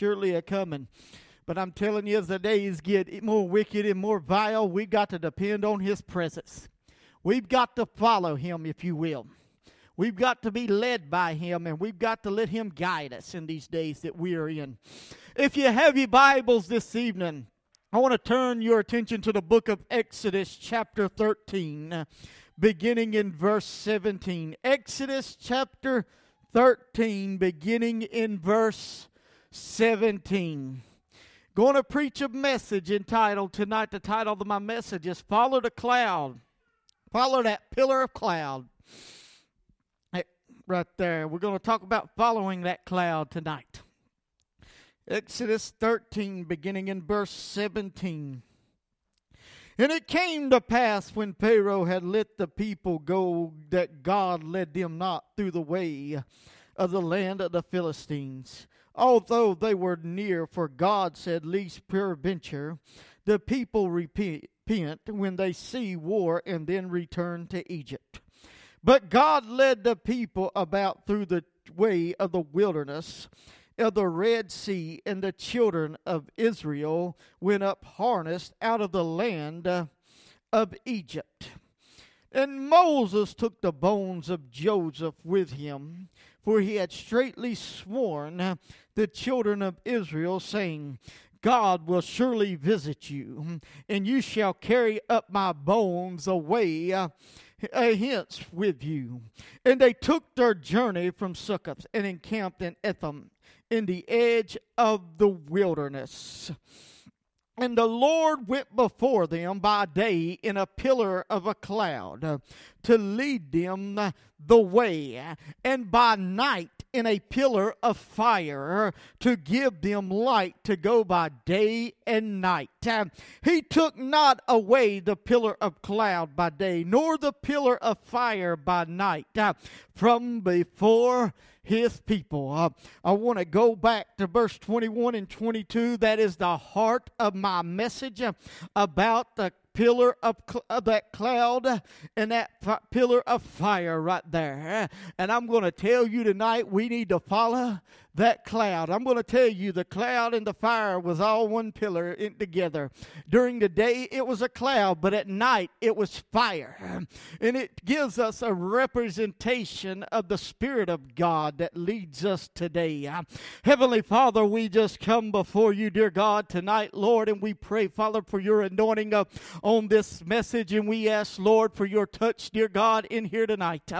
surely a coming. But I'm telling you, as the days get more wicked and more vile, we've got to depend on His presence. We've got to follow Him, if you will. We've got to be led by Him, and we've got to let Him guide us in these days that we are in. If you have your Bibles this evening, I want to turn your attention to the book of Exodus, chapter 13, beginning in verse 17. Exodus, chapter 13, beginning in verse 17. Going to preach a message entitled tonight. The title of my message is Follow the Cloud. Follow that pillar of cloud. Right there. We're going to talk about following that cloud tonight. Exodus 13, beginning in verse 17. And it came to pass when Pharaoh had let the people go that God led them not through the way of the land of the Philistines, although they were near, for God said, Least peradventure the people repent when they see war and then return to Egypt. But God led the people about through the way of the wilderness of the Red Sea, and the children of Israel went up harnessed out of the land of Egypt. And Moses took the bones of Joseph with him, for he had straitly sworn the children of Israel, saying, God will surely visit you, and you shall carry up my bones away uh, hence with you. And they took their journey from Succoth and encamped in Etham in the edge of the wilderness. And the Lord went before them by day in a pillar of a cloud uh, to lead them uh, the way, and by night in a pillar of fire to give them light to go by day and night. Uh, he took not away the pillar of cloud by day, nor the pillar of fire by night from before his people. Uh, I want to go back to verse 21 and 22. That is the heart of my message about the pillar of, cl- of that cloud and that f- pillar of fire right there. And I'm going to tell you tonight we need to follow that cloud. I'm going to tell you the cloud and the fire was all one pillar in, together. During the day it was a cloud, but at night it was fire. And it gives us a representation of the Spirit of God that leads us today. Heavenly Father, we just come before you, dear God, tonight, Lord, and we pray, Father, for your anointing of on this message, and we ask, Lord, for your touch, dear God, in here tonight.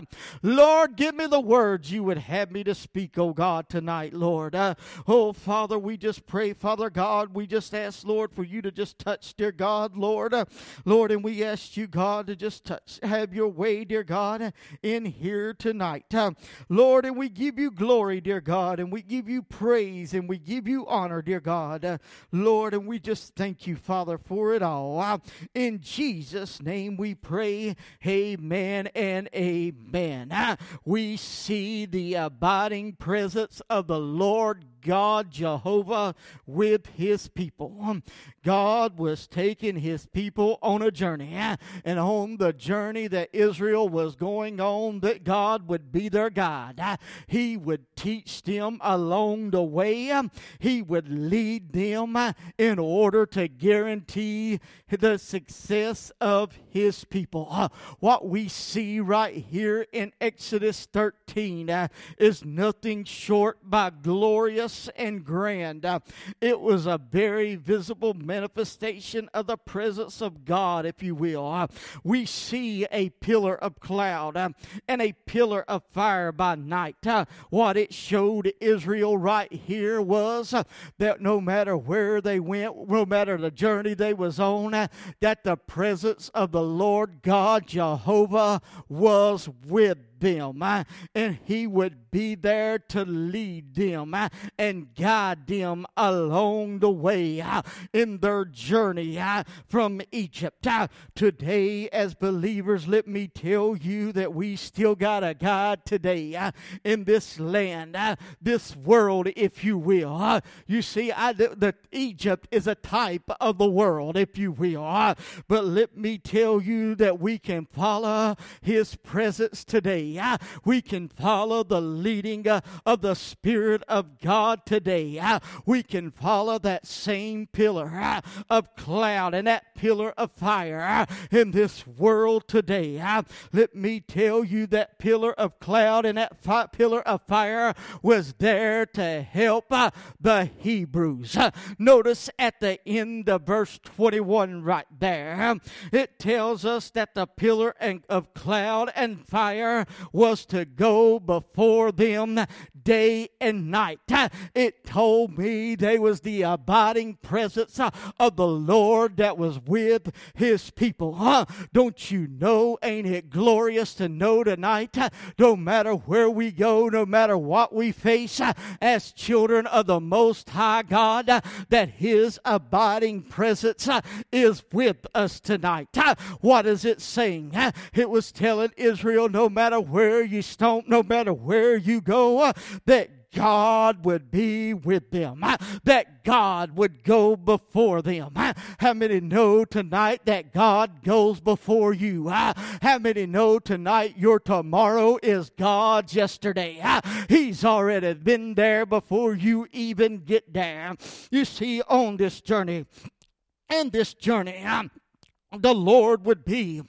Lord, give me the words you would have me to speak, oh God, tonight, Lord. Uh, oh, Father, we just pray, Father God, we just ask, Lord, for you to just touch, dear God, Lord. Uh, Lord, and we ask you, God, to just touch, have your way, dear God, in here tonight. Uh, Lord, and we give you glory, dear God, and we give you praise, and we give you honor, dear God. Uh, Lord, and we just thank you, Father, for it all. Uh, in Jesus' name we pray. Amen and amen. We see the abiding presence of the Lord God Jehovah with his people. God was taking his people on a journey, and on the journey that Israel was going on, that God would be their God. He would teach them along the way, He would lead them in order to guarantee the success of his people. What we see right here in Exodus 13 is nothing short by glorious and grand. Uh, it was a very visible manifestation of the presence of God, if you will. Uh, we see a pillar of cloud uh, and a pillar of fire by night. What it showed Israel right here was that no matter where they went, no matter the journey they was on, that the presence of the Lord God Jehovah was with them, uh, and He would be there to lead them uh, and guide them along the way uh, in their journey from Egypt. Today, as believers, let me tell you that we still got a God today in this land, this world, if you will. You see, I, the, the Egypt is a type of the world, if you will. But let me tell you that we can follow His presence today today. Ah, we can follow the leading uh, of the Spirit of God today. Ah, we can follow that same pillar ah, of cloud and that pillar of fire in this world today. Let me tell you that pillar of cloud and that fi- pillar of fire was there to help the Hebrews. Notice at the end of verse 21 right there, it tells us that the pillar of cloud and fire was to go before them day and night. It told me there was the abiding presence of the Lord that was with his people. Huh? Don't you know? Ain't it glorious to know tonight? No matter where we go, no matter what we face, as children of the Most High God, that his abiding presence is with us tonight. What is it saying? It was telling Israel no matter where you stomp, no matter where you go, uh, that God would be with them, uh, that God would go before them. Uh. How many know tonight that God goes before you? How many know tonight your tomorrow is God's yesterday? He's already been there before you even get there. You see, on this journey, and this journey, um, the Lord would be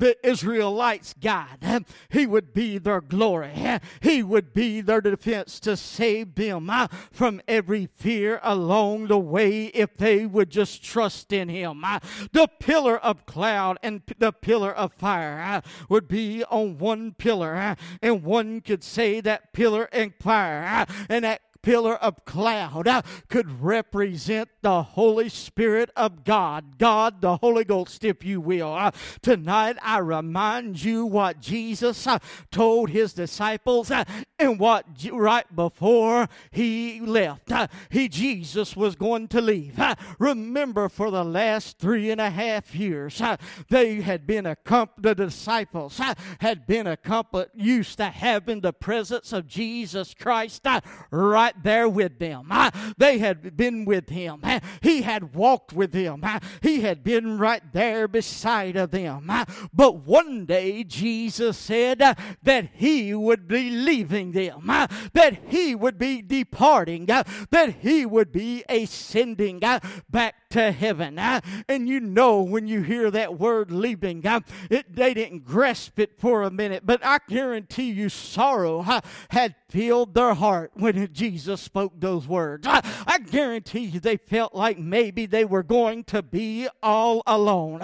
the Israelites' God. He would be their glory. He would be their defense to save them uh, from every fear along the way if they would just trust in Him. Uh, the pillar of cloud and the pillar of fire uh, would be on one pillar, and one could say that pillar and fire and that pillar of cloud uh, could represent the Holy Spirit of God, God the Holy Ghost, if you will. Uh, tonight, I remind you what Jesus uh, told his disciples and what right before he left, he Jesus was going to leave. Remember, for the last three and a half years, they had been a accompanied. The disciples had been a accompanied, used to having the presence of Jesus Christ right right there with them. Ah, they had been with him. Ah, he had walked with them. Ah, he had been right there beside of them. But one day Jesus said that he would be leaving them, that he would be departing, that he would be ascending back to heaven. And you know when you hear that word leaving, it, they didn't grasp it for a minute, but I guarantee you sorrow had filled their heart when Jesus spoke those words. I, I, guarantee you they felt like maybe they were going to be all alone.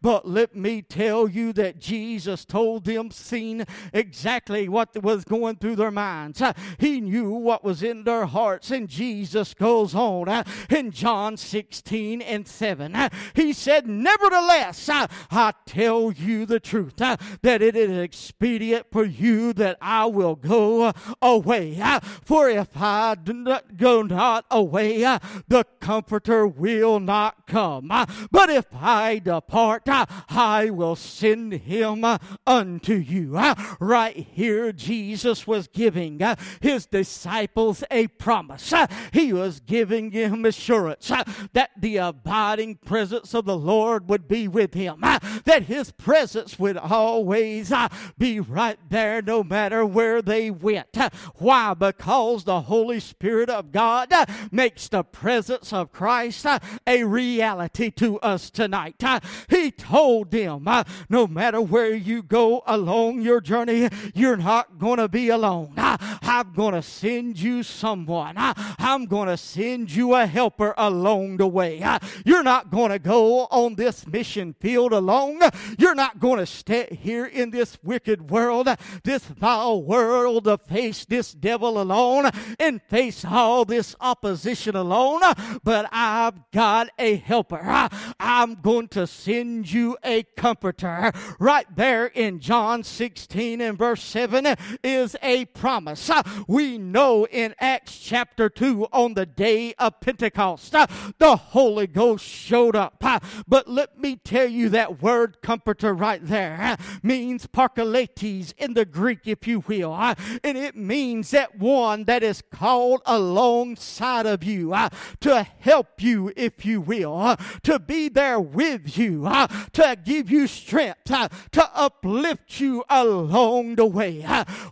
But let me tell you that Jesus told them, seen exactly what was going through their minds. He knew what was in their hearts. And Jesus goes on in John 16 and 7. Uh, he said, Nevertheless, uh, I tell you the truth, uh, that it is expedient for you that I will go away. For if I do not go not away, the Comforter will not come. But if I depart, I will send him unto you. Right here, Jesus was giving his disciples a promise. He was giving him assurance that the abiding presence of the Lord would be with him, uh, that his presence would always uh, be right there no matter where they went. Uh, why? Because the Holy Spirit of God makes the presence of Christ a reality to us tonight. He told them, no matter where you go along your journey, you're not going to be alone. I'm going to send you someone. I'm going to send you a helper along the way. You're not going to go on this mission field alone. You're not going to stay here in this wicked world, this vile world, to face this devil alone and face all this opposition alone. But I've got a helper. I'm going to send you a comforter. Right there in John 16 and verse 7 is a promise. We know in Acts chapter 2 on the day of Pentecost, the Holy Holy Ghost showed up. But let me tell you that word comforter right there means parakletos in the Greek, if you will. And it means that one that is called alongside of you to help you, if you will, to be there with you, to give you strength, to uplift you along the way.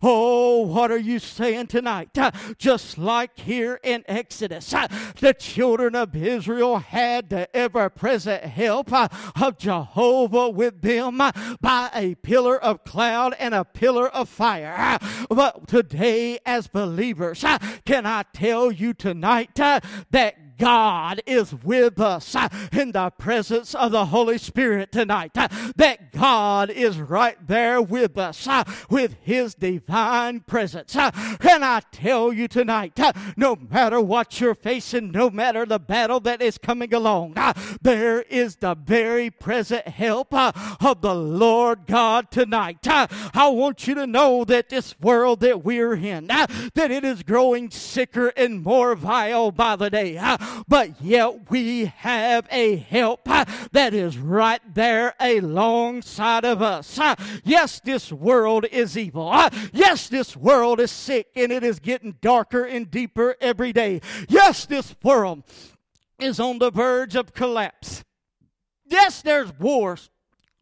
Oh, what are you saying tonight? Just like here in Exodus, the children of Israel had the ever present help uh, of Jehovah with them uh, by a pillar of cloud and a pillar of fire. But today, as believers, uh, can I tell you tonight that God is with us uh, in the presence of the Holy Spirit tonight. Uh, that God is right there with us uh, with His divine presence. Can I tell you tonight, no matter what you're facing, no matter the battle that is coming along, there is the very present help of the Lord God tonight. I want you to know that this world that we're in, that it is growing sicker and more vile by the day but yet we have a help uh, that is right there alongside of us. Uh, yes, this world is evil. Uh, yes, this world is sick and it is getting darker and deeper every day. Yes, this world is on the verge of collapse. Yes, there's wars,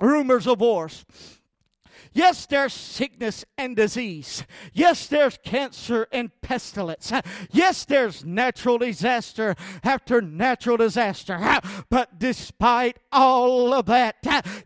rumors of wars. Yes, there's sickness and disease. Yes, there's cancer and pestilence. Yes, there's natural disaster after natural disaster. But despite all of that,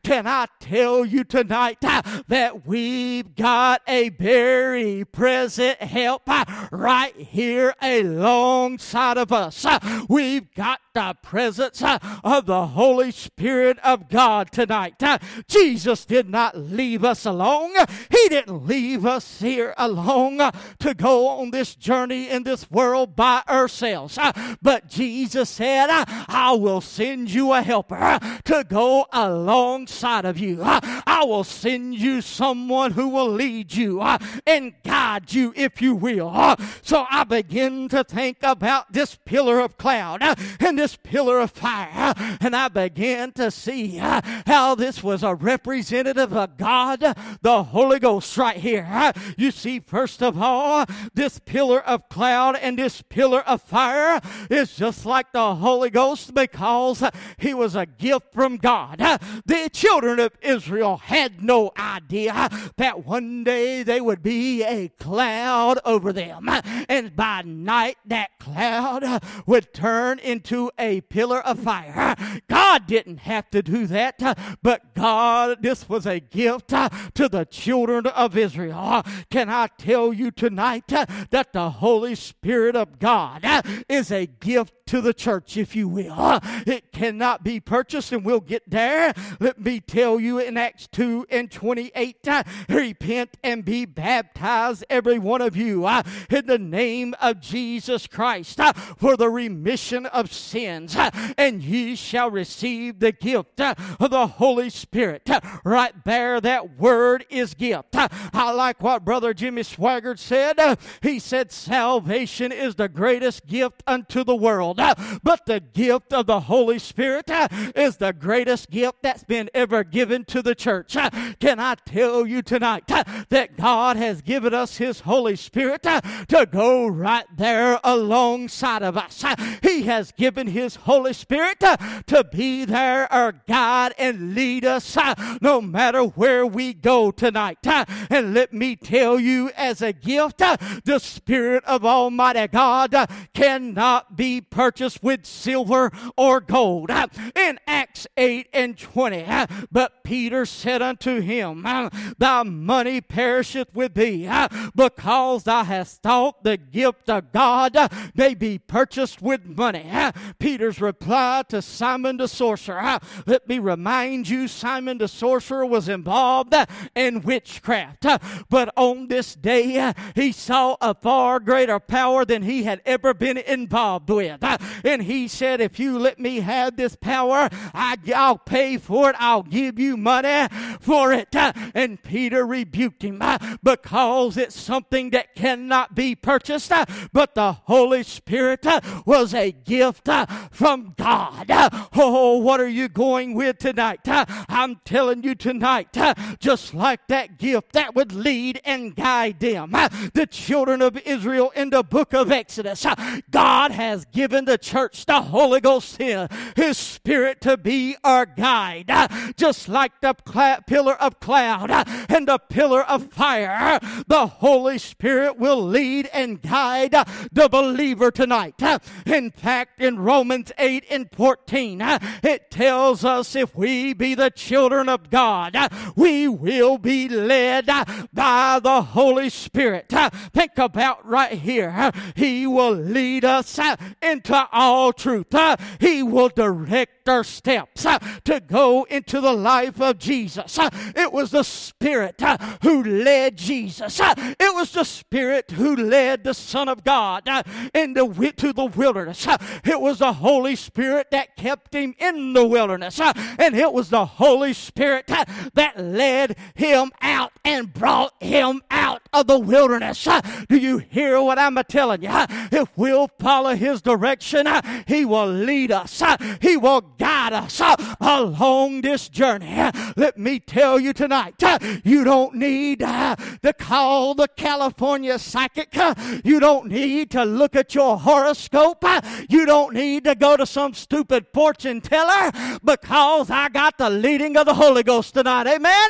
can I tell you tonight that we've got a very present help right here alongside of us? We've got the presence of the Holy Spirit of God tonight. Jesus did not leave us alone alone. He didn't leave us here alone to go on this journey in this world by ourselves. But Jesus said, I will send you a helper to go alongside of you. I will send you someone who will lead you and guide you, if you will. So I begin to think about this pillar of cloud and this pillar of fire, and I began to see how this was a representative of God the Holy Ghost right here. You see, first of all, this pillar of cloud and this pillar of fire is just like the Holy Ghost because he was a gift from God. The children of Israel had no idea that one day they would be a cloud over them, and by night that cloud would turn into a pillar of fire. God didn't have to do that, but God, this was a gift to the children of Israel. Uh, can I tell you tonight uh, that the Holy Spirit of God uh, is a gift to the church, if you will. Uh, it cannot be purchased, and we'll get there. Let me tell you in Acts 2 and 28 uh, repent and be baptized, every one of you, uh, in the name of Jesus Christ for the remission of sins, and ye shall receive the gift of the Holy Spirit. Right there, that word is gift. I like what Brother Jimmy Swaggart said. He said, Salvation is the greatest gift unto the world world. Uh, but the gift of the Holy Spirit uh, is the greatest gift that's been ever given to the church. Uh, can I tell you tonight that God has given us His Holy Spirit to go right there alongside of us? He has given His Holy Spirit to be there, our guide, and lead us no matter where we go tonight. And let me tell you, as a gift, the Spirit of Almighty God cannot be perfect purchased with silver or gold. Uh, in Acts 8 and 20, uh, but Peter said unto him, uh, Thy money perisheth with thee, because thou hast thought the gift of God may be purchased with money. Peter's reply to Simon the sorcerer. Let me remind you, Simon the sorcerer was involved in witchcraft. But on this day, he saw a far greater power than he had ever been involved with. And he said, If you let me have this power, I, will pay for it. I'll give you money. for it. And Peter rebuked him uh, because it's something that cannot be purchased, uh, but the Holy Spirit uh, was a gift from God. Oh, what are you going with tonight? I'm telling you tonight, just like that gift that would lead and guide them, the children of Israel in the book of Exodus, God has given the church the Holy Ghost here, His Spirit to be our guide, just like the pillar of cloud and the pillar of fire. The Holy Spirit will lead and guide the believer tonight. In fact, in Romans 8 and 14, it tells us if we be the children of God, we will be led by the Holy Spirit. Think about right here. He will lead us into all truth. Uh, he will direct our steps uh, to go into the life of Jesus. Uh, it was the Spirit who led Jesus. It was the Spirit who led the Son of God into to the wilderness. It was the Holy Spirit that kept him in the wilderness. And it was the Holy Spirit that led him out and brought him out of the wilderness. Do you hear what I'm telling you? If we'll follow his direction, he will lead us. He will guide us along this journey. Let me tell you tonight, you don't need to call the California psychic. You don't need to look at your horoscope. You don't need to go to some stupid fortune teller because I got the leading of the Holy Ghost tonight. Amen.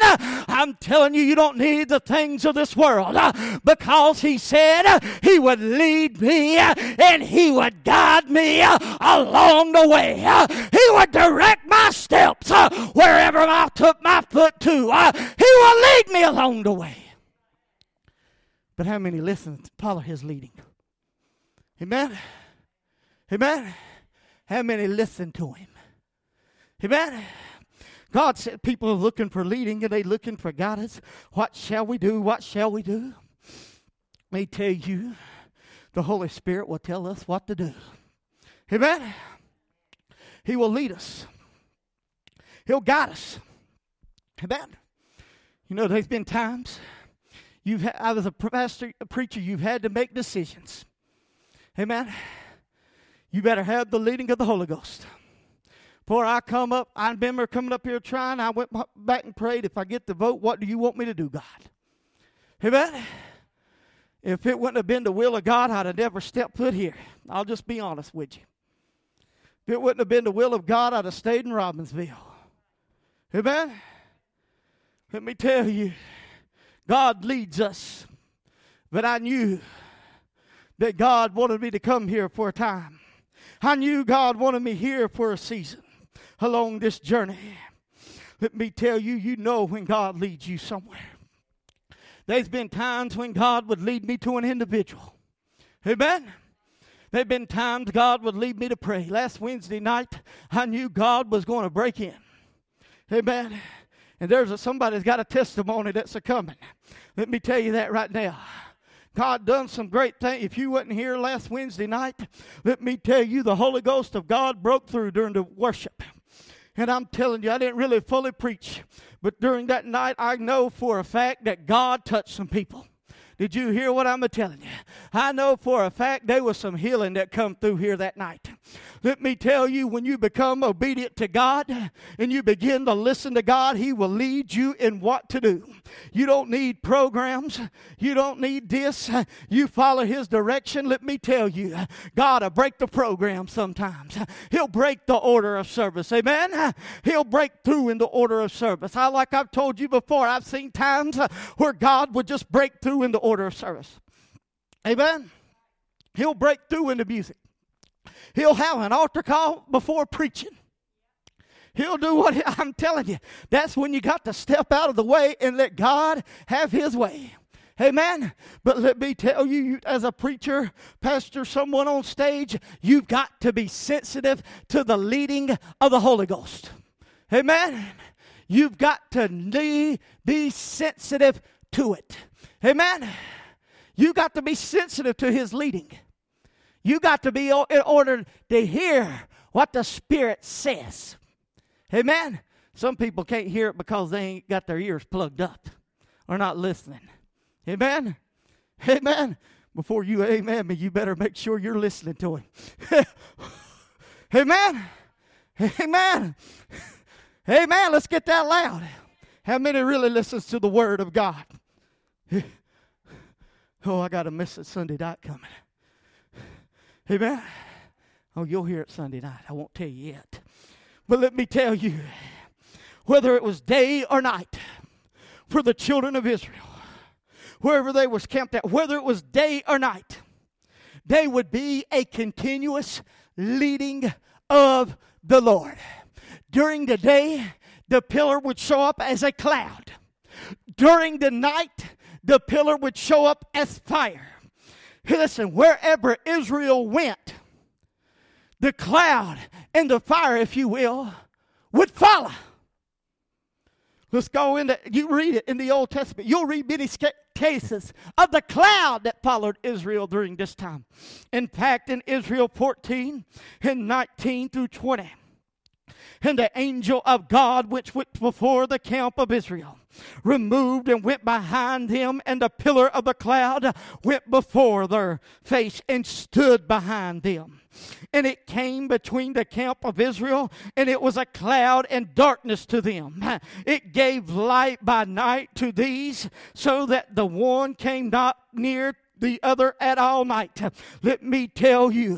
I'm telling you, you don't need the things of this world because He said He would lead me and He would guide me uh, along the way. Uh. He would direct my steps uh, wherever I took my foot to. He will lead me along the way. But how many listen to follow His leading? Amen. Amen. How many listen to Him? Amen. God said people are looking for leading and they looking for guidance. What shall we do? What shall we do? Let me tell you, the Holy Spirit will tell us what to do. Amen. He will lead us. He'll guide us. Amen. You know, there's been times you've I was a pastor, a preacher, you've had to make decisions. Amen. You better have the leading of the Holy Ghost. Before I come up, I remember coming up here trying. I went back and prayed, if I get the vote, what do you want me to do, God? Amen. If it wouldn't have been the will of God, I'd have never stepped foot here. I'll just be honest with you. If it wouldn't have been the will of God, I'd have stayed in Robbinsville. Amen. Let me tell you, God leads us. But I knew that God wanted me to come here for a time. I knew God wanted me here for a season along this journey. Let me tell you, you know when God leads you somewhere. There's been times when God would lead me to an individual. Amen. There have been times God would lead me to pray. Last Wednesday night, I knew God was going to break in. Amen. And there's a, somebody's got a testimony that's a coming. Let me tell you that right now. God done some great things. If you wasn't here last Wednesday night, let me tell you, the Holy Ghost of God broke through during the worship. And I'm telling you, I didn't really fully preach. But during that night, I know for a fact that God touched some people. Did you hear what I'm telling you? I know for a fact there was some healing that come through here that night. Let me tell you, when you become obedient to God and you begin to listen to God, He will lead you in what to do. You don't need programs. You don't need this. You follow His direction. Let me tell you, God will break the program sometimes. He'll break the order of service. Amen? He'll break through in the order of service. I, like I've told you before, I've seen times where God would just break through in the order of service. Amen? He'll break through in the music. He'll have an altar call before preaching. He'll do what I'm telling you. That's when you got to step out of the way and let God have His way. Amen. But let me tell you, as a preacher, pastor, someone on stage, you've got to be sensitive to the leading of the Holy Ghost. Amen. You've got to be sensitive to it. Amen. You've got to be sensitive to his leading. You got to be in order to hear what the Spirit says. Amen. Some people can't hear it because they ain't got their ears plugged up or not listening. Amen? Amen? Before you amen me, you better make sure you're listening to him. amen? Amen? Amen. Let's get that loud. How many really listens to the word of God? oh, I got a miss Sunday night coming. Amen. Oh, you'll hear it Sunday night. I won't tell you yet. But let me tell you, whether it was day or night, for the children of Israel, wherever they was camped at, whether it was day or night, they would be a continuous leading of the Lord. During the day, the pillar would show up as a cloud. During the night, the pillar would show up as fire. Listen, wherever Israel went, the cloud and the fire, if you will, would follow. Let's go into, you read it in the Old Testament. You'll read many cases of the cloud that followed Israel during this time. In fact, in Israel 14 and 19 through 20, and the angel of God which went before the camp of Israel removed and went behind them, and the pillar of the cloud went before their face and stood behind them. And it came between the camp of Israel, and it was a cloud and darkness to them. It gave light by night to these, so that the one came not near the other at all night. Let me tell you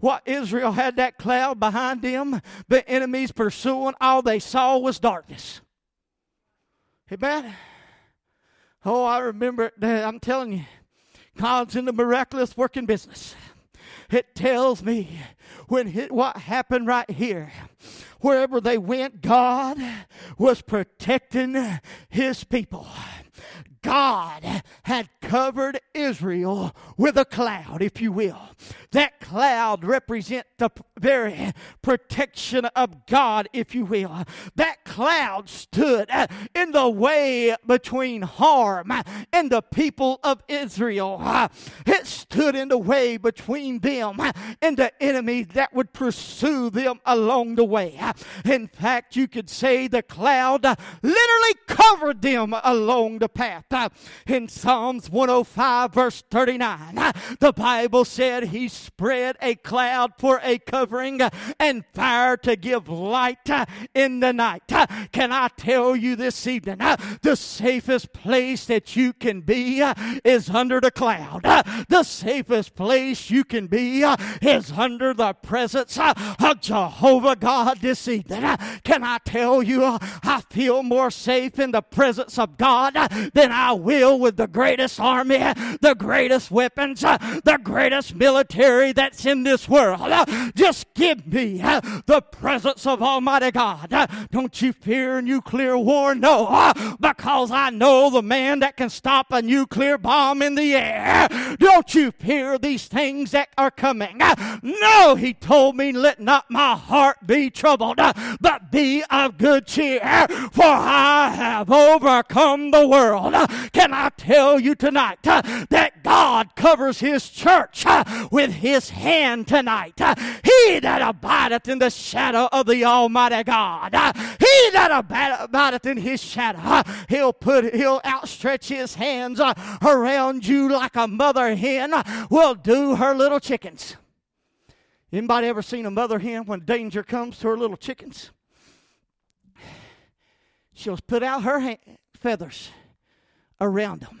what Israel had that cloud behind them, the enemies pursuing, all they saw was darkness. Amen. Oh, I remember that. Uh, I'm telling you, God's in the miraculous working business. It tells me when hit, what happened right here. Wherever they went, God was protecting his people. God had covered Israel with a cloud, if you will. That cloud represent the very protection of God, if you will. That cloud stood uh, in the way between harm uh, and the people of Israel. Uh, it stood in the way between them and the enemy that would pursue them along the way. In fact, you could say the cloud literally covered them along the path. In Psalms 105, verse 39, the Bible said he spread a cloud for a covering and fire to give light uh, in the night. Uh, can I tell you this evening, uh, the safest place that you can be is under the cloud. The safest place you can be is under the presence of Jehovah God this evening. Can I tell you, I feel more safe in the presence of God than I will with the greatest army, the greatest weapons, the greatest military that's in this world. Just give me uh, the presence of Almighty God. Uh, don't you fear nuclear war? No, uh, because I know the man that can stop a nuclear bomb in the air. Don't you fear these things that are coming? No, he told me, let not my heart be troubled, but be of good cheer, for I have overcome the world. Can I tell you tonight that God covers his church uh, with his hand tonight? Uh, he that abideth in the shadow of the Almighty God, uh, he that abideth in his shadow, he'll put, he'll outstretch his hands around you like a mother hen will do her little chickens. Anybody ever seen a mother hen when danger comes to her little chickens? She'll put out her hand, feathers around them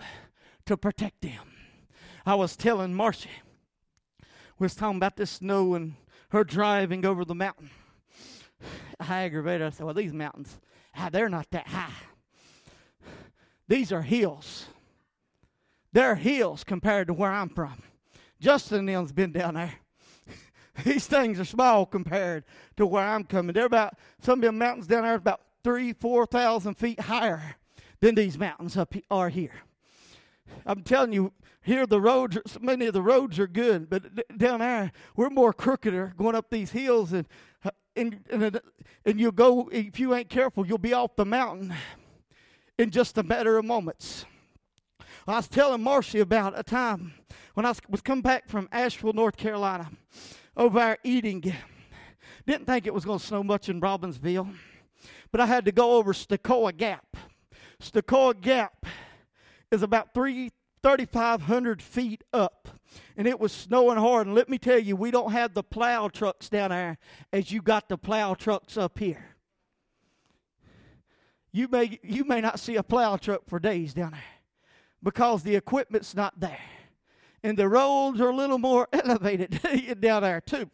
to protect them. I was telling Marcy, we was talking about this snow and her driving over the mountain. I aggravated. I said, Well, these mountains, ah, they're not that high. These are hills. They're hills compared to where I'm from. Justin them's been down there. These things are small compared to where I'm coming. They're about some of them mountains down there are about three, four thousand feet higher than these mountains up are here. I'm telling you, here the roads, many of the roads are good, but down there we're more crookeder going up these hills, and uh, and and, and you'll go if you ain't careful, you'll be off the mountain in just a matter of moments. I was telling Marcy about a time when I was come back from Asheville, North Carolina, over there eating. Didn't think it was going to snow much in Robbinsville. but I had to go over Stecoah Gap. Stecoah Gap is about three 3,500 feet up, and it was snowing hard. And let me tell you, we don't have the plow trucks down there as you got the plow trucks up here. You may you may not see a plow truck for days down there because the equipment's not there, and the roads are a little more elevated down there too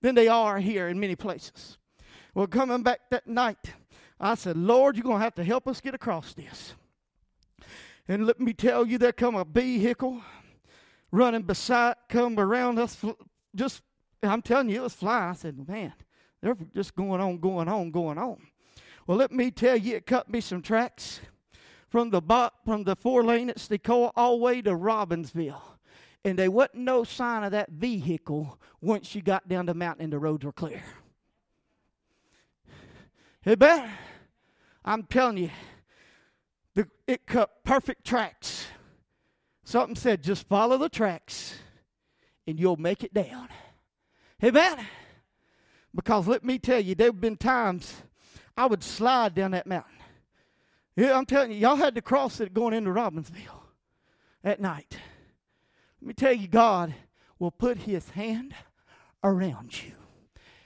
than they are here in many places. Well, coming back that night, I said, Lord, you're going to have to help us get across this. And let me tell you, there come a vehicle running beside, come around us. Just, I'm telling you, it was flying. I said, man, they're just going on, going on, going on. Well, let me tell you, it cut me some tracks from the bot, from the four lane at Stecoah all the way to Robbinsville. And there wasn't no sign of that vehicle once you got down the mountain and the roads were clear. Hey, bet. I'm telling you, it cut perfect tracks. Something said, just follow the tracks and you'll make it down. Amen? Because let me tell you, there have been times I would slide down that mountain. Yeah, I'm telling you, y'all had to cross it going into Robbinsville at night. Let me tell you, God will put his hand around you,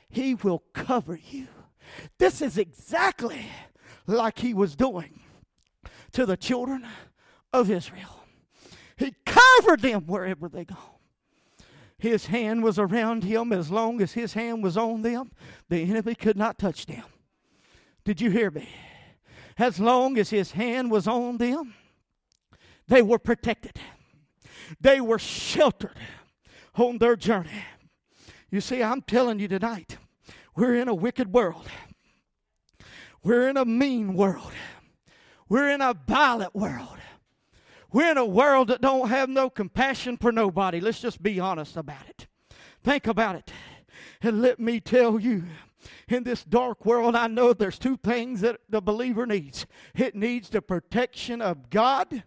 he will cover you. This is exactly like he was doing to the children of Israel. He covered them wherever they go. His hand was around him as long as his hand was on them, the enemy could not touch them. Did you hear me? As long as his hand was on them, they were protected. They were sheltered on their journey. You see, I'm telling you tonight, we're in a wicked world. We're in a mean world. We're in a violent world. We're in a world that don't have no compassion for nobody. Let's just be honest about it. Think about it. And let me tell you, in this dark world, I know there's two things that the believer needs it needs the protection of God.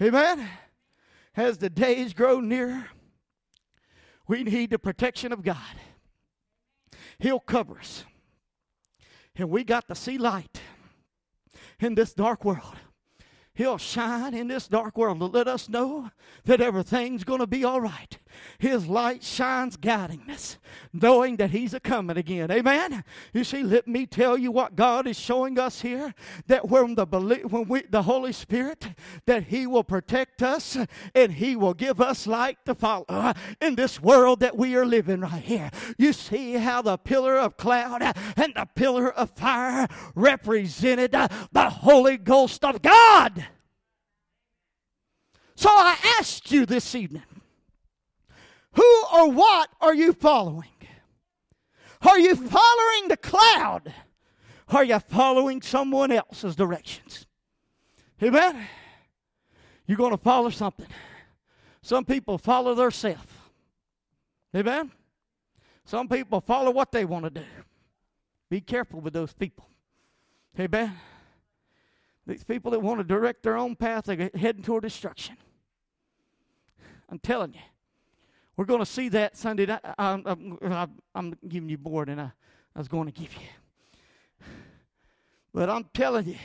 Amen. As the days grow nearer, we need the protection of God. He'll cover us. And we got to see light in this dark world. He'll shine in this dark world to let us know that everything's going to be all right. His light shines guiding us, knowing that He's a coming again. Amen. You see, let me tell you what God is showing us here: that when the when we the Holy Spirit, that He will protect us and He will give us light to follow uh, in this world that we are living right here. You see how the pillar of cloud uh, and the pillar of fire represented uh, the Holy Ghost of God. So I asked you this evening who or what are you following? Are you following the cloud? Are you following someone else's directions? Amen? You're going to follow something. Some people follow their self. Amen? Some people follow what they want to do. Be careful with those people. Amen? These people that want to direct their own path, they're heading toward destruction. I'm telling you. We're going to see that Sunday night. I'm, I'm, I'm giving you more than I, I was going to give you. But I'm telling you,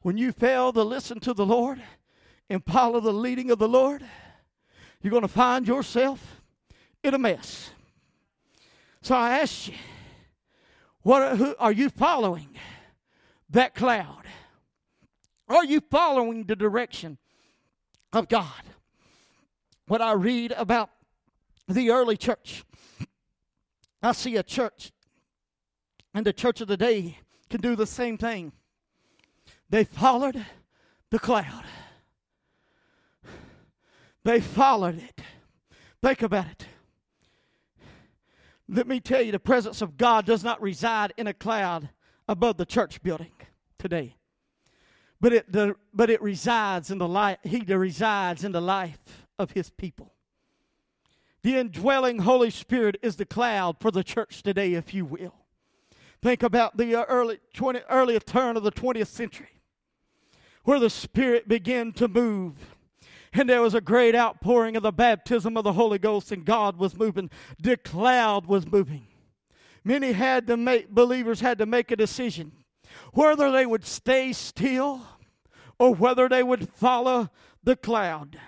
when you fail to listen to the Lord and follow the leading of the Lord, you're going to find yourself in a mess. So I ask you, what who, are you following that cloud? Are you following the direction of God? When I read about the early church, I see a church, and the church of the day can do the same thing. They followed the cloud, they followed it. Think about it. Let me tell you, the presence of God does not reside in a cloud above the church building today. But it, the, but it resides in the life, he resides in the life of his people. The indwelling Holy Spirit is the cloud for the church today, if you will. Think about the uh, early 20, early turn of the 20th century, where the Spirit began to move. And there was a great outpouring of the baptism of the Holy Ghost, and God was moving. The cloud was moving. Many had to make, believers had to make a decision whether they would stay still or whether they would follow the cloud.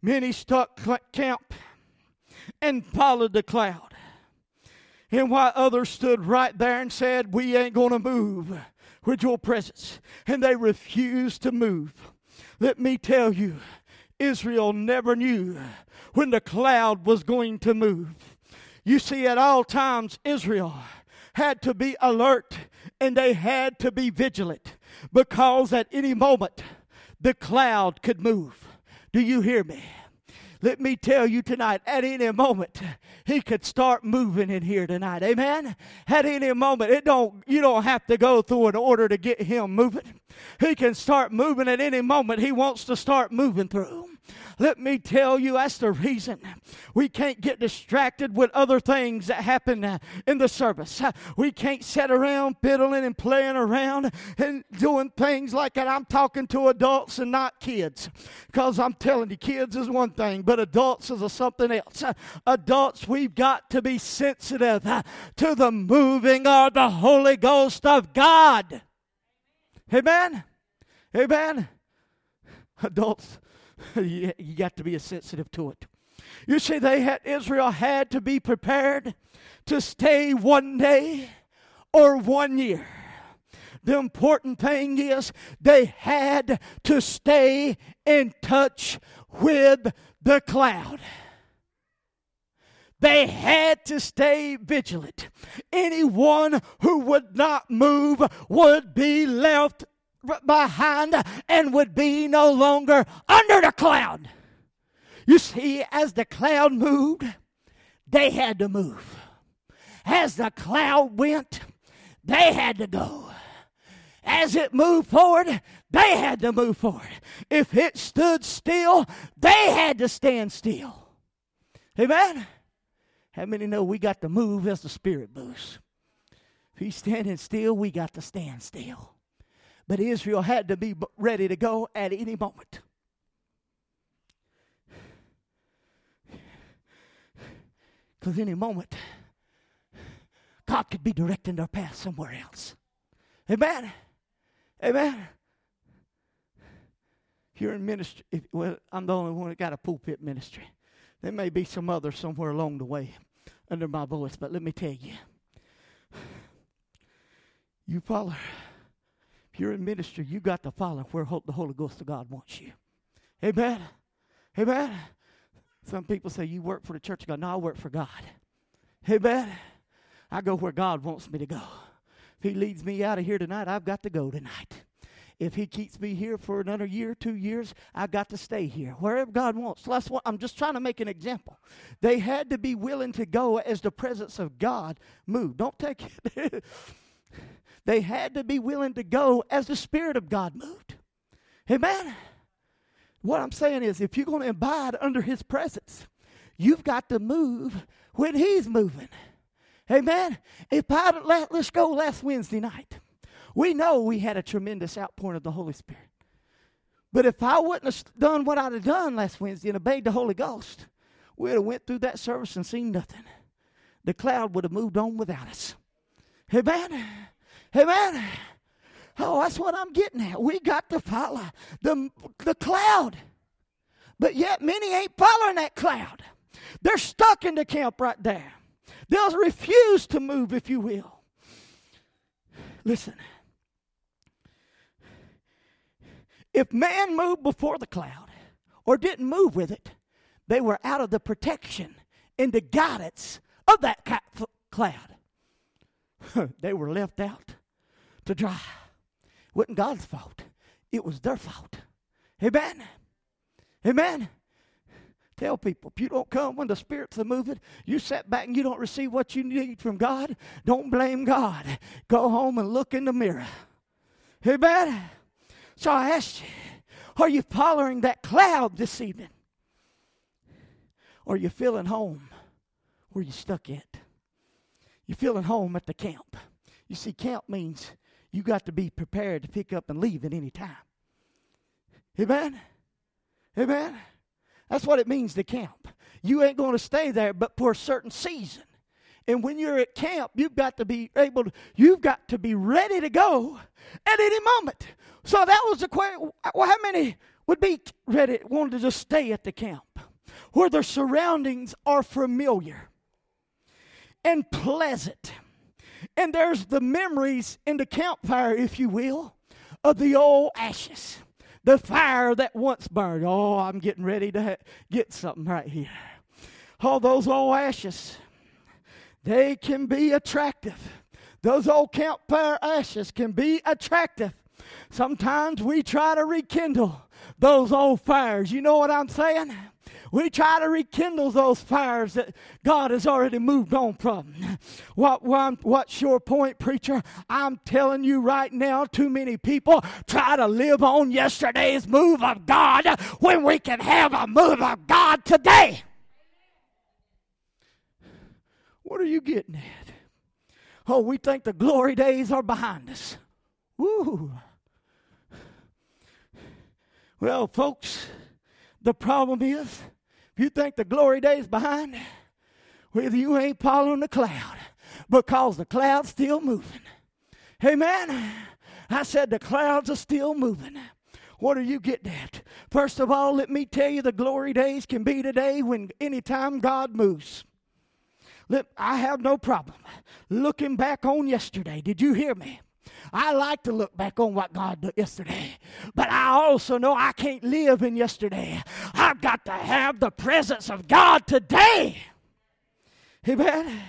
Many stuck camp and followed the cloud. And while others stood right there and said, We ain't going to move with your presence, and they refused to move. Let me tell you, Israel never knew when the cloud was going to move. You see, at all times, Israel had to be alert and they had to be vigilant because at any moment the cloud could move. Do you hear me? Let me tell you tonight, at any moment, he could start moving in here tonight. Amen. At any moment, it don't you don't have to go through an order to get him moving. He can start moving at any moment he wants to start moving through. Let me tell you, that's the reason we can't get distracted with other things that happen uh, in the service. We can't sit around fiddling and playing around and doing things like that. I'm talking to adults and not kids because I'm telling you, kids is one thing, but adults is a something else. Adults, we've got to be sensitive to the moving of the Holy Ghost of God. Amen. Amen. Adults, you, you got to be sensitive to it. You see, they had Israel had to be prepared to stay one day or one year. The important thing is they had to stay in touch with the cloud. They had to stay vigilant. Anyone who would not move would be left behind and would be no longer under the cloud. You see, as the cloud moved, they had to move. As the cloud went, they had to go. As it moved forward, they had to move forward. If it stood still, they had to stand still. Amen? How many know we got to move as the Spirit moves? If he's standing still, we got to stand still. But Israel had to be ready to go at any moment. Because any moment, God could be directing their path somewhere else. Amen. Amen. If you're in ministry, if, well, I'm the only one that got a pulpit ministry. There may be some others somewhere along the way under my voice, but let me tell you. You follow if you're in ministry, you got to follow where the Holy Ghost of God wants you. Amen. Amen. Some people say you work for the church of God. No, I work for God. Amen. I go where God wants me to go. If He leads me out of here tonight, I've got to go tonight. If He keeps me here for another year, two years, I've got to stay here. Wherever God wants. That's what I'm just trying to make an example. They had to be willing to go as the presence of God moved. Don't take it. They had to be willing to go as the Spirit of God moved. Amen. What I'm saying is, if you're going to abide under His presence, you've got to move when He's moving. Amen. If I let, let's go last Wednesday night. We know we had a tremendous outpouring of the Holy Spirit. But if I wouldn't have done what I'd have done last Wednesday and obeyed the Holy Ghost, we'd have went through that service and seen nothing. The cloud would have moved on without us. Amen. Amen. Oh, that's what I'm getting at. We got to follow the, the cloud. But yet, many ain't following that cloud. They're stuck in the camp right there. They'll refuse to move, if you will. Listen. If man moved before the cloud or didn't move with it, they were out of the protection and the guidance of that cloud. they were left out to dry. Wasn't God's fault. It was their fault. Amen. Amen. Tell people if you don't come when the Spirit's a moving, you sit back and you don't receive what you need from God, don't blame God. Go home and look in the mirror. Amen. So I asked you, are you following that cloud this evening? Or are you feeling home where you stuck at? You're feeling home at the camp. You see, camp means you got to be prepared to pick up and leave at any time. Amen? Amen? That's what it means to camp. You ain't going to stay there but for a certain season. And when you're at camp, you've got to be able to, you've got to be ready to go at any moment. So that was the question. Well, how many would be ready, wanted to just stay at the camp where their surroundings are familiar and pleasant? And there's the memories in the campfire, if you will, of the old ashes, the fire that once burned. Oh, I'm getting ready to ha- get something right here. All those old ashes, they can be attractive. Those old campfire ashes can be attractive. Sometimes we try to rekindle those old fires. You know what I'm saying? We try to rekindle those fires that God has already moved on from. What, what, what's your point, preacher? I'm telling you right now, too many people try to live on yesterday's move of God when we can have a move of God today. What are you getting at? Oh, we think the glory days are behind us. Woo. Well, folks, the problem is if you think the glory days behind, well, you ain't following the cloud because the cloud's still moving. Hey, Amen. I said the clouds are still moving. What are you getting at? First of all, let me tell you the glory days can be today when anytime God moves. Look, I have no problem looking back on yesterday. Did you hear me? I like to look back on what God did yesterday, but I also know I can't live in yesterday. I've got to have the presence of God today. Amen.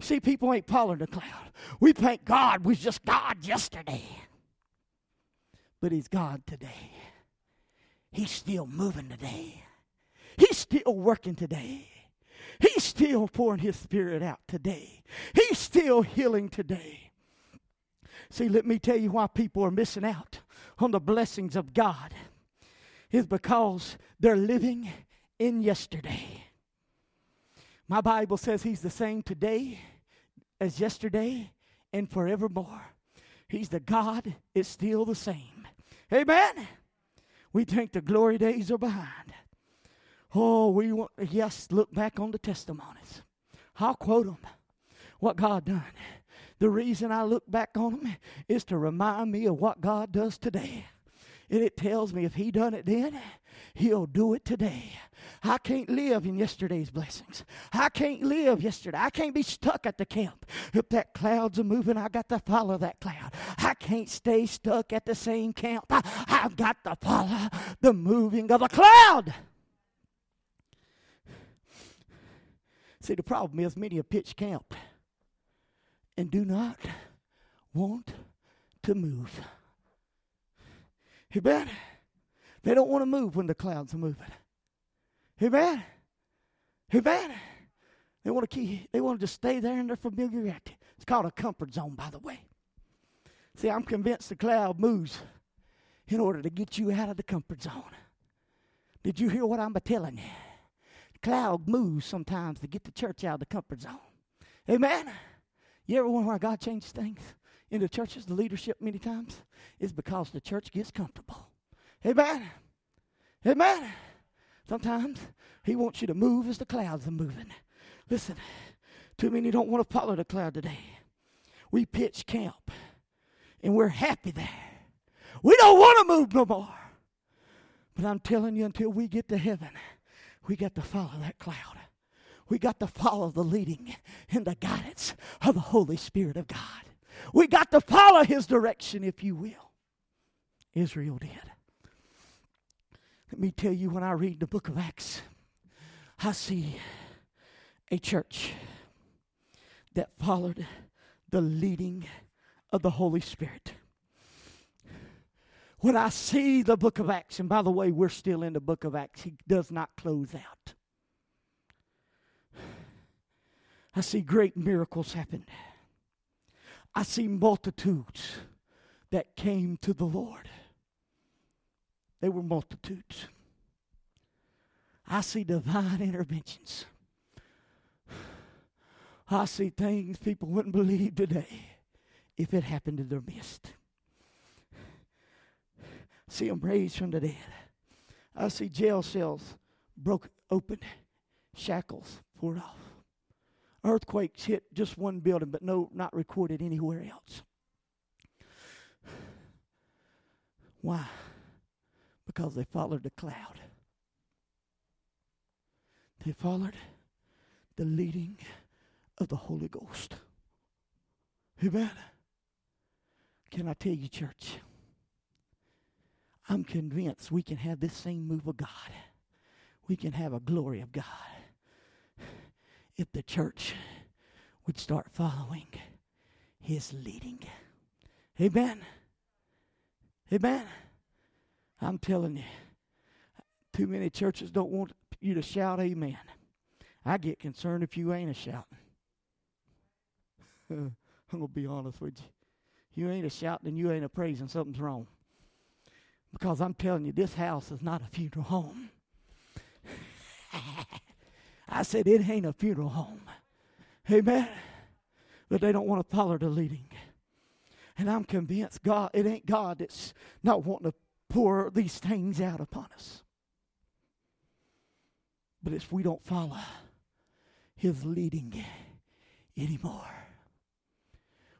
See, people ain't following the cloud. We think God was just God yesterday, but He's God today. He's still moving today. He's still working today. He's still pouring his spirit out today. He's still healing today. See, let me tell you why people are missing out on the blessings of God is because they're living in yesterday. My Bible says he's the same today as yesterday and forevermore. He's the God is still the same. Amen. We think the glory days are behind. Oh, we want, yes, look back on the testimonies. I'll quote them. What God done. The reason I look back on them is to remind me of what God does today. And it tells me if He done it then, He'll do it today. I can't live in yesterday's blessings. I can't live yesterday. I can't be stuck at the camp. If that cloud's a moving, I got to follow that cloud. I can't stay stuck at the same camp. I, have got to follow the moving of a cloud. See, the problem is many have pitched camp and do not want to move. Amen. They don't want to move when the clouds are moving. Amen. Amen. They want to keep, they want to just stay there in their familiarity. It's called a comfort zone, by the way. See, I'm convinced the cloud moves in order to get you out of the comfort zone. Did you hear what I'm telling you? Cloud moves sometimes to get the church out of the comfort zone. Amen. You ever wonder why God changes things in the churches, the leadership many times? It's because the church gets comfortable. Amen. Amen. Sometimes he wants you to move as the clouds are moving. Listen, too many don't want to follow the cloud today. We pitch camp and we're happy there. We don't want to move no more. But I'm telling you, until we get to heaven, we got to follow that cloud. We got to follow the leading and the guidance of the Holy Spirit of God. We got to follow His direction, if you will. Israel did. Let me tell you, when I read the book of Acts, I see a church that followed the leading of the Holy Spirit when I see the book of Acts, and by the way, we're still in the book of Acts, he does not close out. I see great miracles happen. I see multitudes that came to the Lord. They were multitudes. I see divine interventions. I see things people wouldn't believe today if it happened in their midst see them raised from the dead. I see jail cells broke open, shackles poured off. Earthquakes hit just one building, but no, not recorded anywhere else. Why? Because they followed the cloud. They followed the leading of the Holy Ghost. Amen. Can I tell you, church? I'm convinced we can have this same move of God. We can have a glory of God if the church would start following His leading. Amen. Amen. I'm telling you, too many churches don't want you to shout amen. I get concerned if you ain't a shouting. I'm going to be honest with you. You ain't a shouting and you ain't a praising, something's wrong. Because I'm telling you, this house is not a funeral home. I said, it ain't a funeral home. Amen. But they don't want to follow the leading. And I'm convinced God, it ain't God that's not wanting to pour these things out upon us. But it's we don't follow his leading anymore.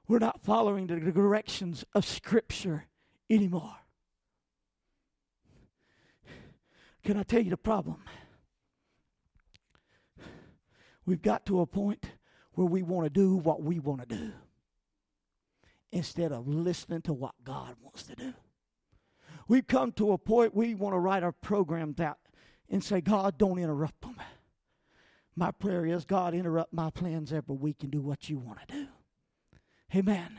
We're not following the directions of Scripture anymore. Can I tell you the problem? We've got to a point where we want to do what we want to do instead of listening to what God wants to do. We've come to a point we want to write our programs out and say, God, don't interrupt them. My prayer is, God, interrupt my plans every week and do what you want to do. Amen.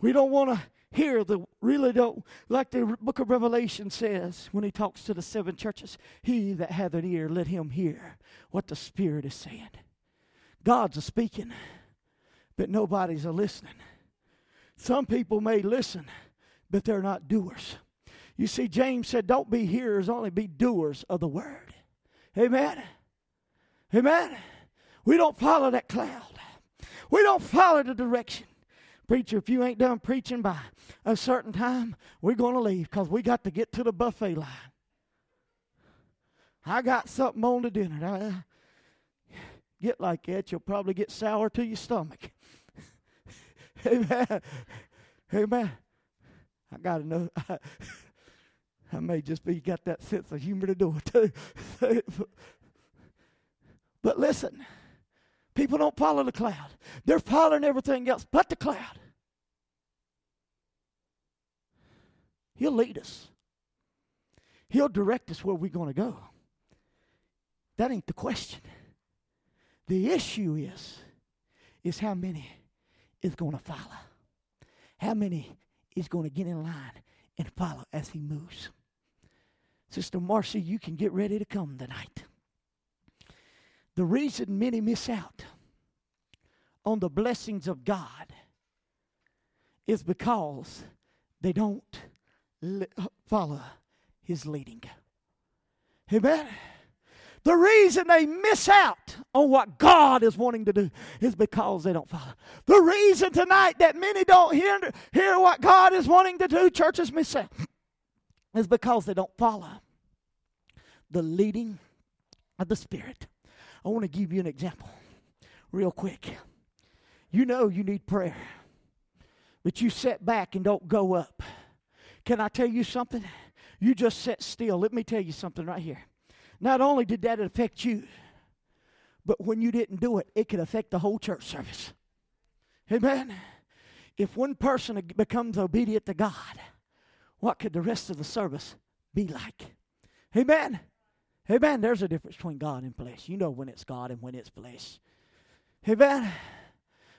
We don't want to hear the really don't like the book of revelation says when he talks to the seven churches he that hath an ear let him hear what the spirit is saying. God's a speaking but nobody's a listening. Some people may listen but they're not doers. You see james said don't be hearers only be doers of the word. Amen? Amen? We don't follow that cloud. We don't follow the direction Preacher, if you ain't done preaching by a certain time, we're going to leave because we got to get to the buffet line. I got something on the dinner. Uh, get like that, you'll probably get sour to your stomach. Amen. Amen. I got know. I may just be got that sense of humor to do it too. but listen. People don't follow the cloud. They're following everything else but the cloud. He'll lead us. He'll direct us where we're going to go. That ain't the question. The issue is, is how many is going to follow. How many is going to get in line and follow as he moves. Sister Marcy, you can get ready to come tonight. The reason many miss out on the blessings of God is because they don't li- follow His leading. Amen. The reason they miss out on what God is wanting to do is because they don't follow. The reason tonight that many don't hear, hear what God is wanting to do, churches miss out, is because they don't follow the leading of the Spirit. I want to give you an example real quick. You know you need prayer, but you sit back and don't go up. Can I tell you something? You just sit still. Let me tell you something right here. Not only did that affect you, but when you didn't do it, it could affect the whole church service. Amen. If one person becomes obedient to God, what could the rest of the service be like? Amen. Amen. There's a difference between God and flesh. You know when it's God and when it's flesh. Hey man,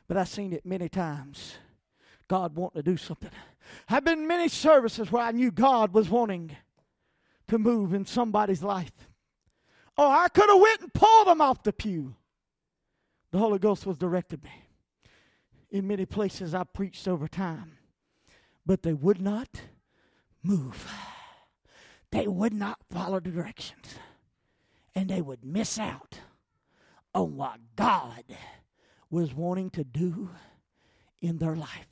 But I've seen it many times. God wanting to do something. I've been many services where I knew God was wanting to move in somebody's life. Oh, I could have went and pulled them off the pew. The Holy Ghost was directed me. In many places I preached over time, but they would not move. They would not follow the directions and they would miss out on what God was wanting to do in their life.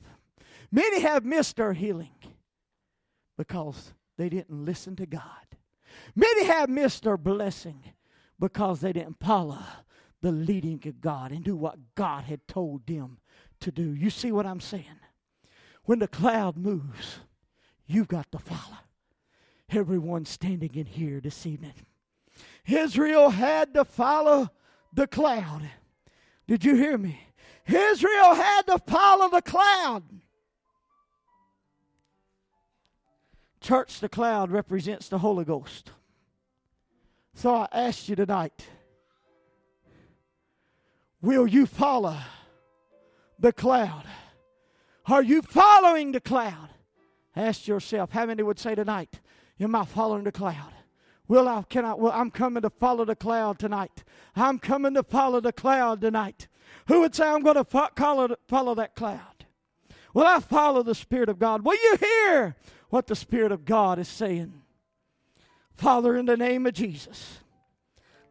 Many have missed their healing because they didn't listen to God. Many have missed their blessing because they didn't follow the leading of God and do what God had told them to do. You see what I'm saying? When the cloud moves, you've got to follow. Everyone standing in here this evening. Israel had to follow the cloud. Did you hear me? Israel had to follow the cloud. Church, the cloud represents the Holy Ghost. So I ask you tonight will you follow the cloud? Are you following the cloud? Ask yourself, how many would say tonight, Am I following the cloud? Will I, can I, well, I'm coming to follow the cloud tonight. I'm coming to follow the cloud tonight. Who would say I'm going to follow, follow that cloud? Will I follow the Spirit of God? Will you hear what the Spirit of God is saying? Father, in the name of Jesus,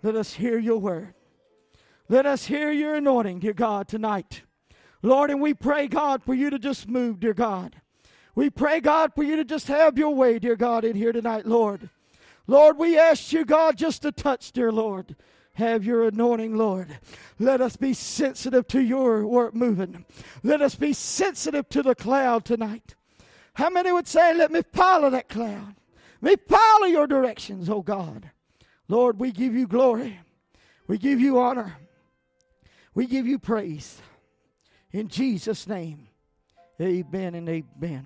let us hear your word. Let us hear your anointing, dear God, tonight. Lord, and we pray, God, for you to just move, dear God. We pray, God, for you to just have your way, dear God, in here tonight, Lord. Lord, we ask you, God, just to touch, dear Lord. Have your anointing, Lord. Let us be sensitive to your work moving. Let us be sensitive to the cloud tonight. How many would say, Let me follow that cloud? Let me follow your directions, oh God. Lord, we give you glory. We give you honor. We give you praise. In Jesus' name, amen and amen.